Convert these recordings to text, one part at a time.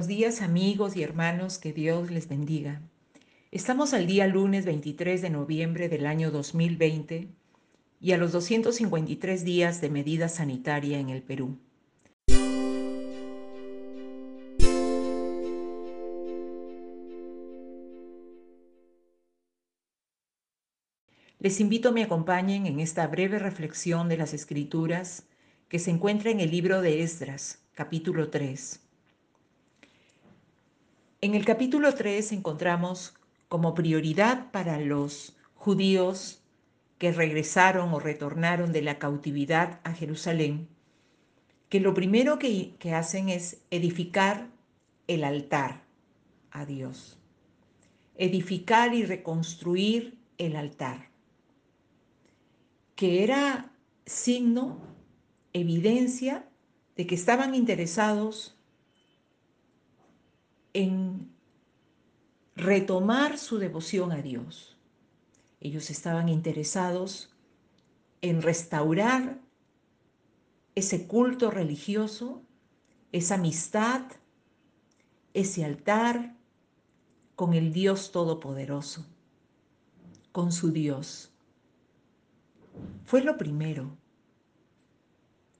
Buenos días amigos y hermanos, que Dios les bendiga. Estamos al día lunes 23 de noviembre del año 2020 y a los 253 días de medida sanitaria en el Perú. Les invito a me acompañen en esta breve reflexión de las Escrituras que se encuentra en el libro de Esdras, capítulo 3. En el capítulo 3 encontramos como prioridad para los judíos que regresaron o retornaron de la cautividad a Jerusalén, que lo primero que, que hacen es edificar el altar a Dios, edificar y reconstruir el altar, que era signo, evidencia de que estaban interesados en retomar su devoción a Dios. Ellos estaban interesados en restaurar ese culto religioso, esa amistad, ese altar con el Dios Todopoderoso, con su Dios. Fue lo primero,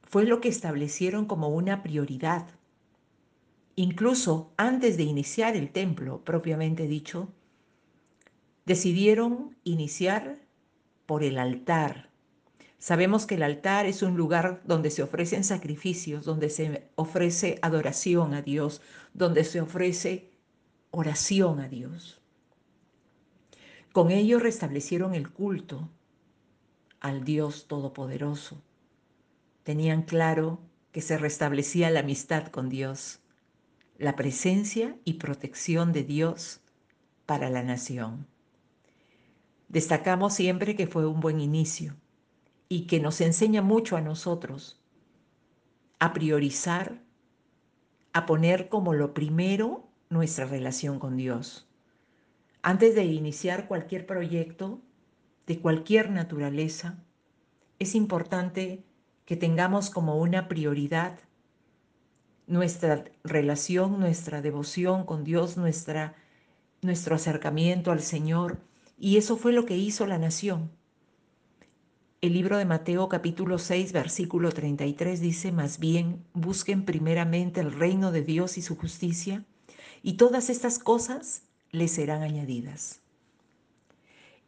fue lo que establecieron como una prioridad. Incluso antes de iniciar el templo propiamente dicho, decidieron iniciar por el altar. Sabemos que el altar es un lugar donde se ofrecen sacrificios, donde se ofrece adoración a Dios, donde se ofrece oración a Dios. Con ello restablecieron el culto al Dios Todopoderoso. Tenían claro que se restablecía la amistad con Dios la presencia y protección de Dios para la nación. Destacamos siempre que fue un buen inicio y que nos enseña mucho a nosotros a priorizar, a poner como lo primero nuestra relación con Dios. Antes de iniciar cualquier proyecto de cualquier naturaleza, es importante que tengamos como una prioridad nuestra relación, nuestra devoción con Dios, nuestra, nuestro acercamiento al Señor. Y eso fue lo que hizo la nación. El libro de Mateo capítulo 6 versículo 33 dice, más bien busquen primeramente el reino de Dios y su justicia, y todas estas cosas les serán añadidas.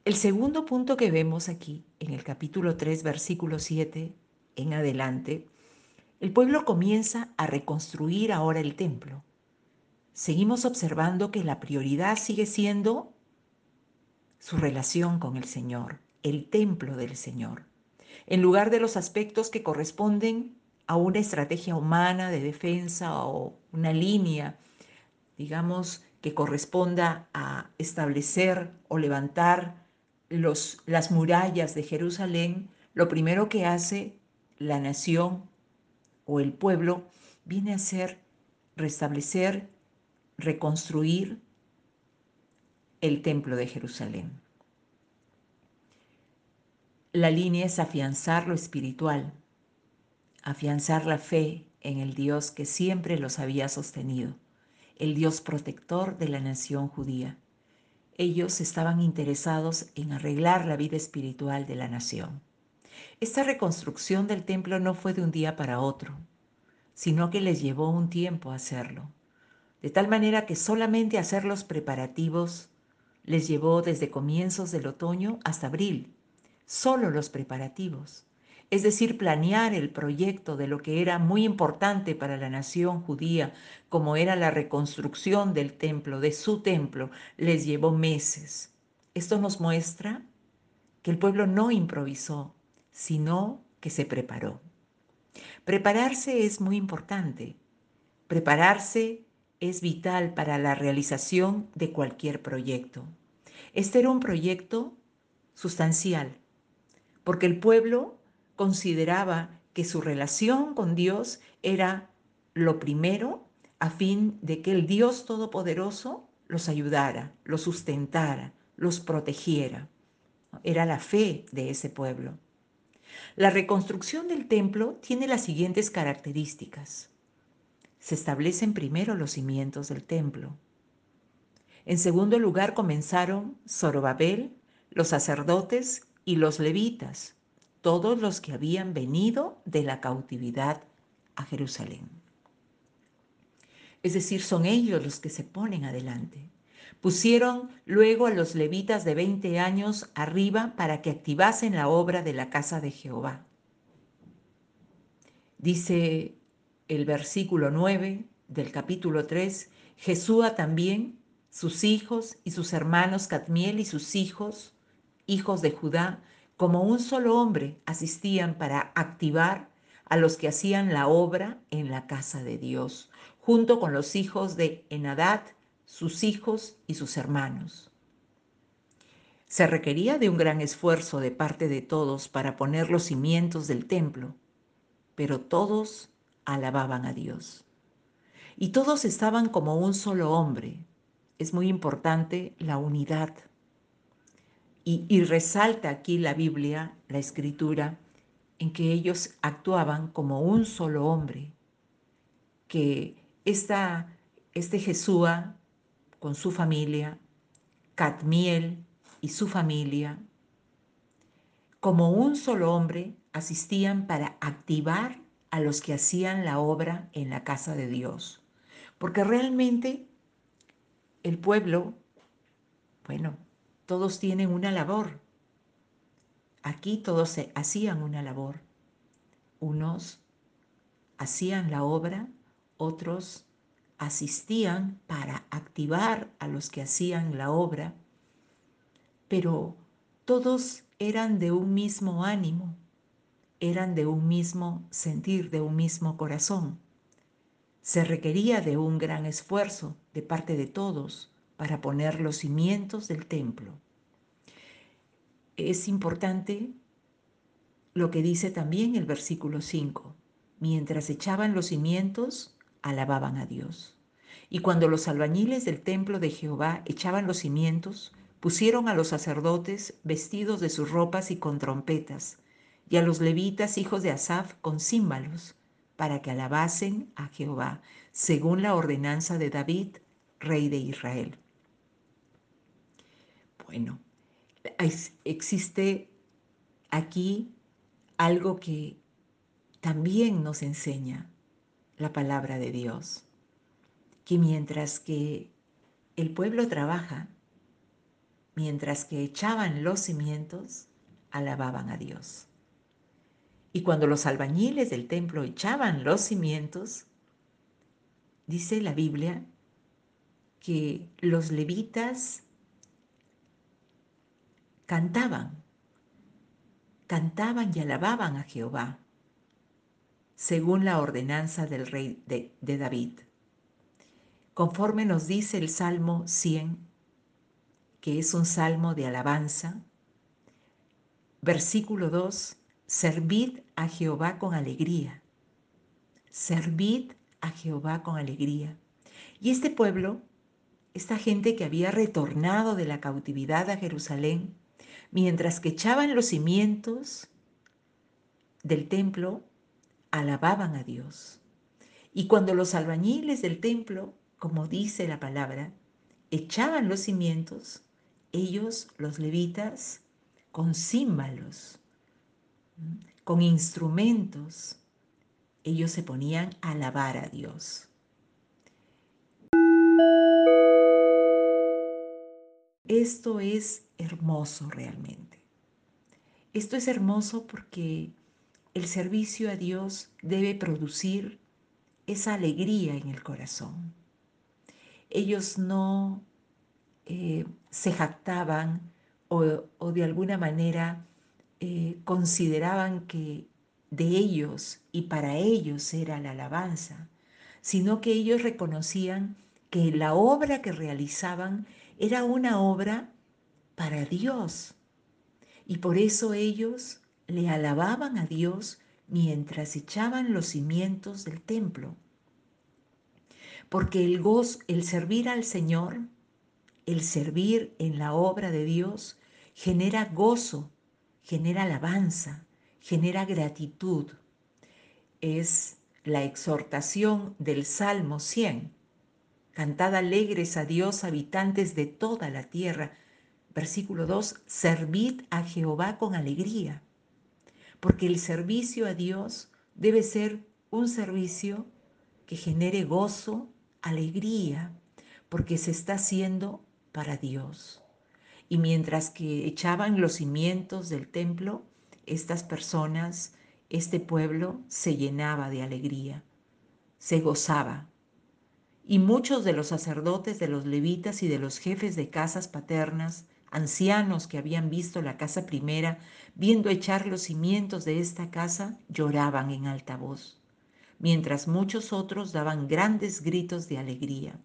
El segundo punto que vemos aquí en el capítulo 3 versículo 7 en adelante el pueblo comienza a reconstruir ahora el templo. Seguimos observando que la prioridad sigue siendo su relación con el Señor, el templo del Señor, en lugar de los aspectos que corresponden a una estrategia humana de defensa o una línea, digamos, que corresponda a establecer o levantar las murallas de Jerusalén, lo primero que hace la nación o el pueblo viene a ser restablecer, reconstruir el templo de Jerusalén. La línea es afianzar lo espiritual, afianzar la fe en el Dios que siempre los había sostenido, el Dios protector de la nación judía. Ellos estaban interesados en arreglar la vida espiritual de la nación. Esta reconstrucción del templo no fue de un día para otro, sino que les llevó un tiempo hacerlo, de tal manera que solamente hacer los preparativos les llevó desde comienzos del otoño hasta abril, solo los preparativos, es decir, planear el proyecto de lo que era muy importante para la nación judía, como era la reconstrucción del templo, de su templo, les llevó meses. Esto nos muestra que el pueblo no improvisó, sino que se preparó. Prepararse es muy importante. Prepararse es vital para la realización de cualquier proyecto. Este era un proyecto sustancial, porque el pueblo consideraba que su relación con Dios era lo primero a fin de que el Dios Todopoderoso los ayudara, los sustentara, los protegiera. Era la fe de ese pueblo. La reconstrucción del templo tiene las siguientes características. se establecen primero los cimientos del templo. En segundo lugar comenzaron Zorobabel, los sacerdotes y los levitas, todos los que habían venido de la cautividad a Jerusalén. Es decir, son ellos los que se ponen adelante. Pusieron luego a los levitas de 20 años arriba para que activasen la obra de la casa de Jehová. Dice el versículo 9 del capítulo 3, Jesúa también, sus hijos y sus hermanos Cadmiel y sus hijos, hijos de Judá, como un solo hombre asistían para activar a los que hacían la obra en la casa de Dios, junto con los hijos de Enadad, sus hijos y sus hermanos. Se requería de un gran esfuerzo de parte de todos para poner los cimientos del templo, pero todos alababan a Dios. Y todos estaban como un solo hombre. Es muy importante la unidad. Y, resalta aquí la Biblia, la escritura, en que ellos actuaban como un solo hombre, que esta, este Jesúa con su familia, Catmiel y su familia, como un solo hombre, asistían para activar a los que hacían la obra en la casa de Dios. Porque realmente el pueblo, bueno, todos tienen una labor. Aquí todos se hacían una labor. Unos hacían la obra, otros asistían para activar a los que hacían la obra, pero todos eran de un mismo ánimo, eran de un mismo sentir, de un mismo corazón. Se requería de un gran esfuerzo de parte de todos para poner los cimientos del templo. Es importante lo que dice también el versículo 5. Mientras echaban los cimientos, alababan a Dios. Y cuando los albañiles del templo de Jehová echaban los cimientos, pusieron a los sacerdotes vestidos de sus ropas y con trompetas, y a los levitas hijos de Asaf con címbalos, para que alabasen a Jehová, según la ordenanza de David, rey de Israel. Bueno, existe aquí algo que también nos enseña la palabra de Dios, que mientras que el pueblo trabaja, mientras que echaban los cimientos, alababan a Dios. Y cuando los albañiles del templo echaban los cimientos, dice la Biblia que los levitas cantaban, cantaban y alababan a Jehová, según la ordenanza del rey de, David. Conforme nos dice el Salmo 100, que es un salmo de alabanza, versículo 2, Servid a Jehová con alegría. Servid a Jehová con alegría. Y este pueblo, esta gente que había retornado de la cautividad a Jerusalén, mientras que echaban los cimientos del templo, alababan a Dios. Y cuando los albañiles del templo, como dice la palabra, echaban los cimientos, ellos, los levitas, con címbalos, con instrumentos, ellos se ponían a alabar a Dios. Esto es hermoso realmente. Esto es hermoso porque el servicio a Dios debe producir esa alegría en el corazón. Ellos no eh, se jactaban o de alguna manera eh, consideraban que de ellos y para ellos era la alabanza, sino que ellos reconocían que la obra que realizaban era una obra para Dios. Y por eso ellos le alababan a Dios mientras echaban los cimientos del templo. Porque el gozo, el servir al Señor, el servir en la obra de Dios, genera gozo genera alabanza, genera gratitud. Es la exhortación del Salmo 100. Cantad alegres a Dios, habitantes de toda la tierra. Versículo 2, servid a Jehová con alegría, porque el servicio a Dios debe ser un servicio que genere gozo, alegría, porque se está haciendo para Dios. Y mientras que echaban los cimientos del templo, estas personas, este pueblo se llenaba de alegría, se gozaba. Y muchos de los sacerdotes, de los levitas y de los jefes de casas paternas, ancianos que habían visto la casa primera, viendo echar los cimientos de esta casa, lloraban en alta voz, mientras muchos otros daban grandes gritos de alegría.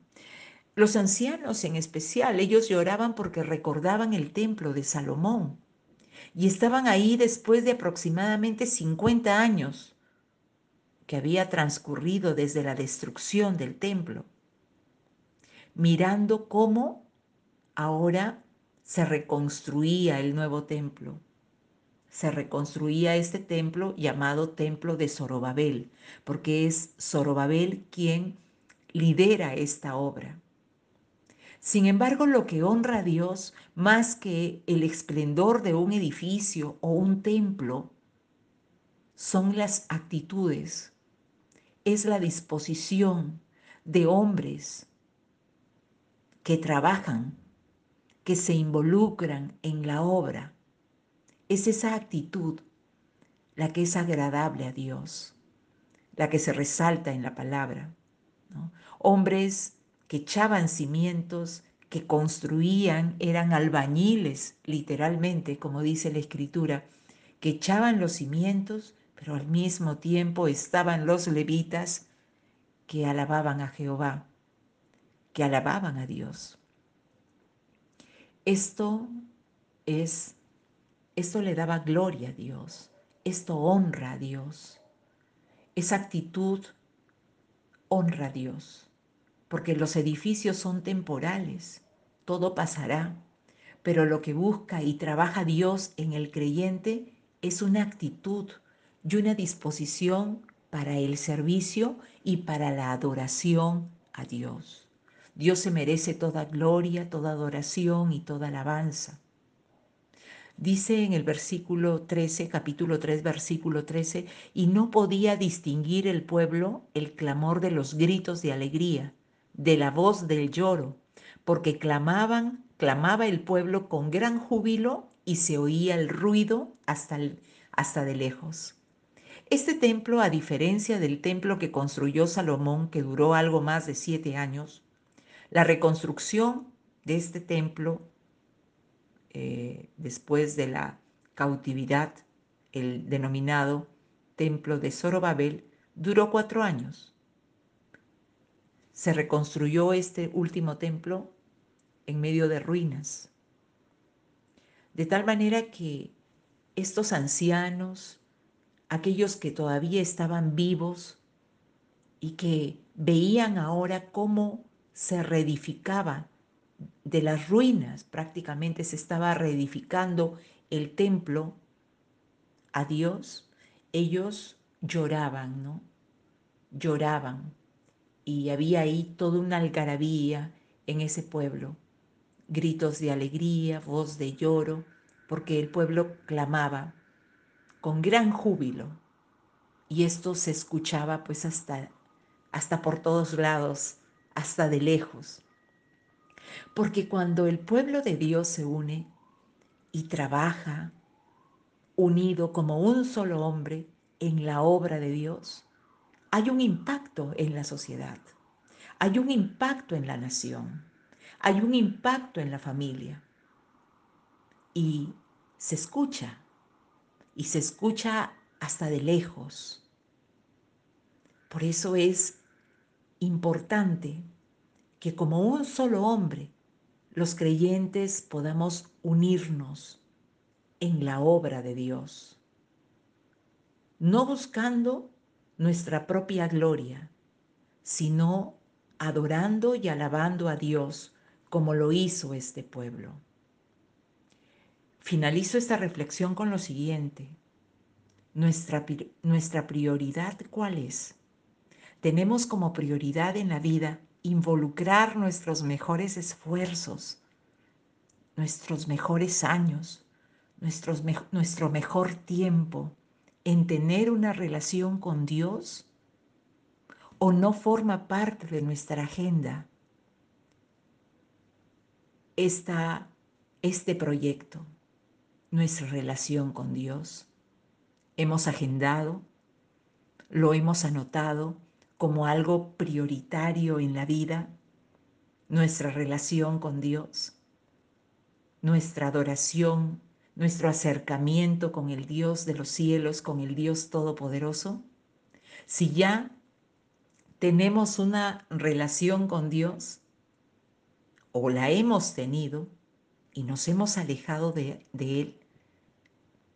Los ancianos en especial, ellos lloraban porque recordaban el templo de Salomón y estaban ahí después de aproximadamente 50 años que había transcurrido desde la destrucción del templo, mirando cómo ahora se reconstruía el nuevo templo. Se reconstruía este templo llamado Templo de Zorobabel, porque es Zorobabel quien lidera esta obra. Sin embargo, lo que honra a Dios más que el esplendor de un edificio o un templo son las actitudes, es la disposición de hombres que trabajan, que se involucran en la obra. Es esa actitud la que es agradable a Dios, la que se resalta en la palabra. Hombres que echaban cimientos, que construían, eran albañiles, literalmente, como dice la escritura, que echaban los cimientos, pero al mismo tiempo estaban los levitas que alababan a Jehová, que alababan a Dios. Esto es, esto le daba gloria a Dios, esto honra a Dios. Esa actitud honra a Dios porque los edificios son temporales, todo pasará, pero lo que busca y trabaja Dios en el creyente es una actitud y una disposición para el servicio y para la adoración a Dios. Dios se merece toda gloria, toda adoración y toda alabanza. Dice en el versículo 13, capítulo 3, versículo 13, y no podía distinguir el pueblo el clamor de los gritos de alegría de la voz del lloro, porque clamaban, clamaba el pueblo con gran júbilo y se oía el ruido hasta, hasta de lejos. Este templo, a diferencia del templo que construyó Salomón, que duró algo más de siete años, la reconstrucción de este templo eh, después de la cautividad, el denominado templo de Zorobabel, duró cuatro años se reconstruyó este último templo en medio de ruinas. De tal manera que estos ancianos, aquellos que todavía estaban vivos y que veían ahora cómo se reedificaba de las ruinas, prácticamente se estaba reedificando el templo a Dios, ellos lloraban, ¿no? Lloraban. Y había ahí toda una algarabía en ese pueblo, gritos de alegría, voz de lloro, porque el pueblo clamaba con gran júbilo. Y esto se escuchaba pues hasta hasta por todos lados, hasta de lejos. Porque cuando el pueblo de Dios se une y trabaja unido como un solo hombre en la obra de Dios, hay un impacto en la sociedad, hay un impacto en la nación, hay un impacto en la familia. Y se escucha, y se escucha hasta de lejos. Por eso es importante que como un solo hombre, los creyentes podamos unirnos en la obra de Dios, no buscando nuestra propia gloria, sino adorando y alabando a Dios como lo hizo este pueblo. Finalizo esta reflexión con lo siguiente. Nuestra, nuestra prioridad, ¿cuál es? Tenemos como prioridad en la vida involucrar nuestros mejores esfuerzos, nuestros mejores años, nuestro mejor tiempo en tener una relación con Dios o no forma parte de nuestra agenda esta, este proyecto, nuestra relación con Dios. Hemos agendado, lo hemos anotado como algo prioritario en la vida, nuestra relación con Dios, nuestra adoración, nuestro acercamiento con el Dios de los cielos, con el Dios Todopoderoso. Si ya tenemos una relación con Dios, o la hemos tenido y nos hemos alejado de, Él,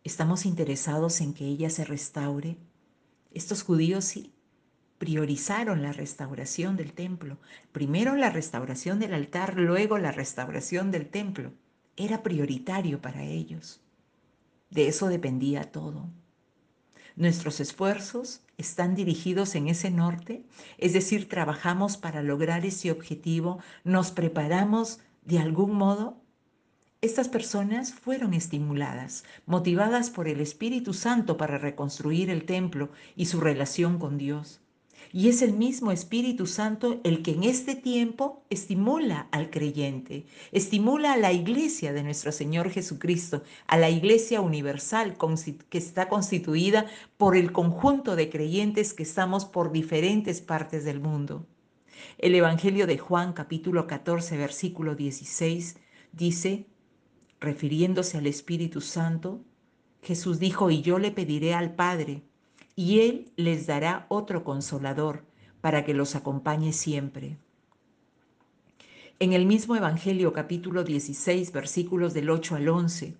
estamos interesados en que ella se restaure. Estos judíos sí priorizaron la restauración del templo. Primero la restauración del altar, luego la restauración del templo. Era prioritario para ellos. De eso dependía todo. Nuestros esfuerzos están dirigidos en ese norte, es decir, trabajamos para lograr ese objetivo, nos preparamos de algún modo. Estas personas fueron estimuladas, motivadas por el Espíritu Santo para reconstruir el templo y su relación con Dios. Y es el mismo Espíritu Santo el que en este tiempo estimula al creyente, estimula a la iglesia de nuestro Señor Jesucristo, a la iglesia universal que está constituida por el conjunto de creyentes que estamos por diferentes partes del mundo. El Evangelio de Juan capítulo 14 versículo 16 dice, refiriéndose al Espíritu Santo, Jesús dijo, y yo le pediré al Padre, y Él les dará otro consolador para que los acompañe siempre. En el mismo Evangelio capítulo 16 versículos del 8 al 11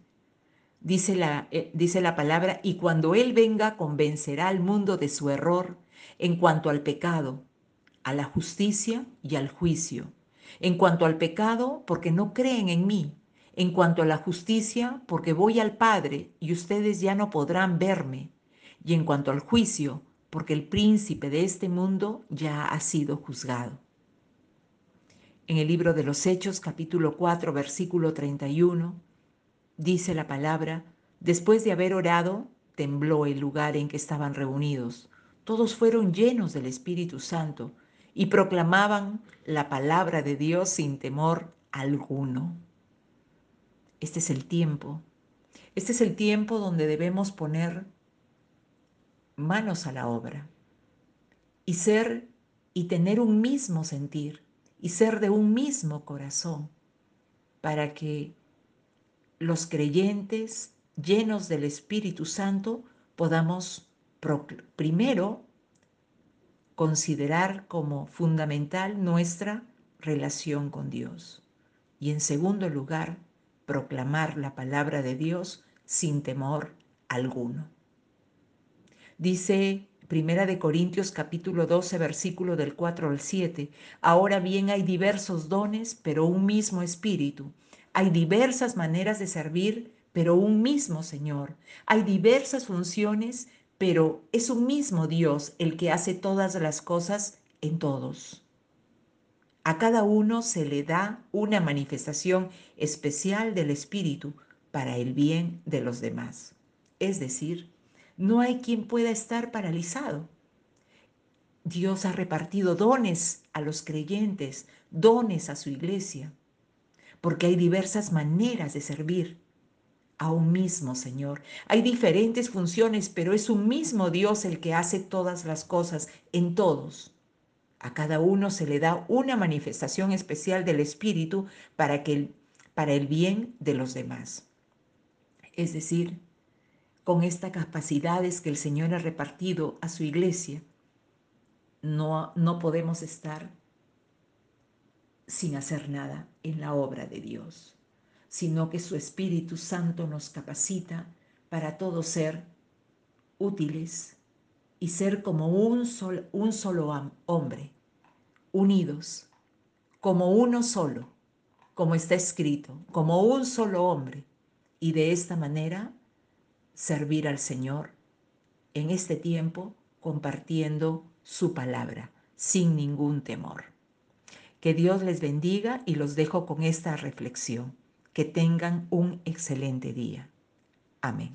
dice la, eh, dice la palabra, y cuando Él venga convencerá al mundo de su error en cuanto al pecado, a la justicia y al juicio. En cuanto al pecado, porque no creen en mí. En cuanto a la justicia, porque voy al Padre y ustedes ya no podrán verme y en cuanto al juicio, porque el príncipe de este mundo ya ha sido juzgado. En el libro de los Hechos, capítulo 4, versículo 31, dice la palabra, después de haber orado, tembló el lugar en que estaban reunidos. Todos fueron llenos del Espíritu Santo y proclamaban la palabra de Dios sin temor alguno. Este es el tiempo. Este es el tiempo donde debemos poner manos a la obra y ser y tener un mismo sentir y ser de un mismo corazón para que los creyentes llenos del Espíritu Santo podamos primero considerar como fundamental nuestra relación con Dios y en segundo lugar proclamar la palabra de Dios sin temor alguno. Dice Primera de Corintios capítulo 12 versículo del 4 al 7. Ahora bien hay diversos dones, pero un mismo espíritu. Hay diversas maneras de servir, pero un mismo Señor. Hay diversas funciones, pero es un mismo Dios el que hace todas las cosas en todos. A cada uno se le da una manifestación especial del Espíritu para el bien de los demás. Es decir, no hay quien pueda estar paralizado. Dios ha repartido dones a los creyentes, dones a su iglesia, porque hay diversas maneras de servir a un mismo Señor. Hay diferentes funciones, pero es un mismo Dios el que hace todas las cosas en todos. A cada uno se le da una manifestación especial del Espíritu para, que para el bien de los demás. Es decir, con estas capacidades que el Señor ha repartido a su iglesia, no, no podemos estar sin hacer nada en la obra de Dios, sino que su Espíritu Santo nos capacita para todos ser útiles y ser como un, un solo hombre, unidos, como uno solo, como está escrito, como un solo hombre. Y de esta manera servir al Señor en este tiempo compartiendo su palabra, sin ningún temor. Que Dios les bendiga y los dejo con esta reflexión. Que tengan un excelente día. Amén.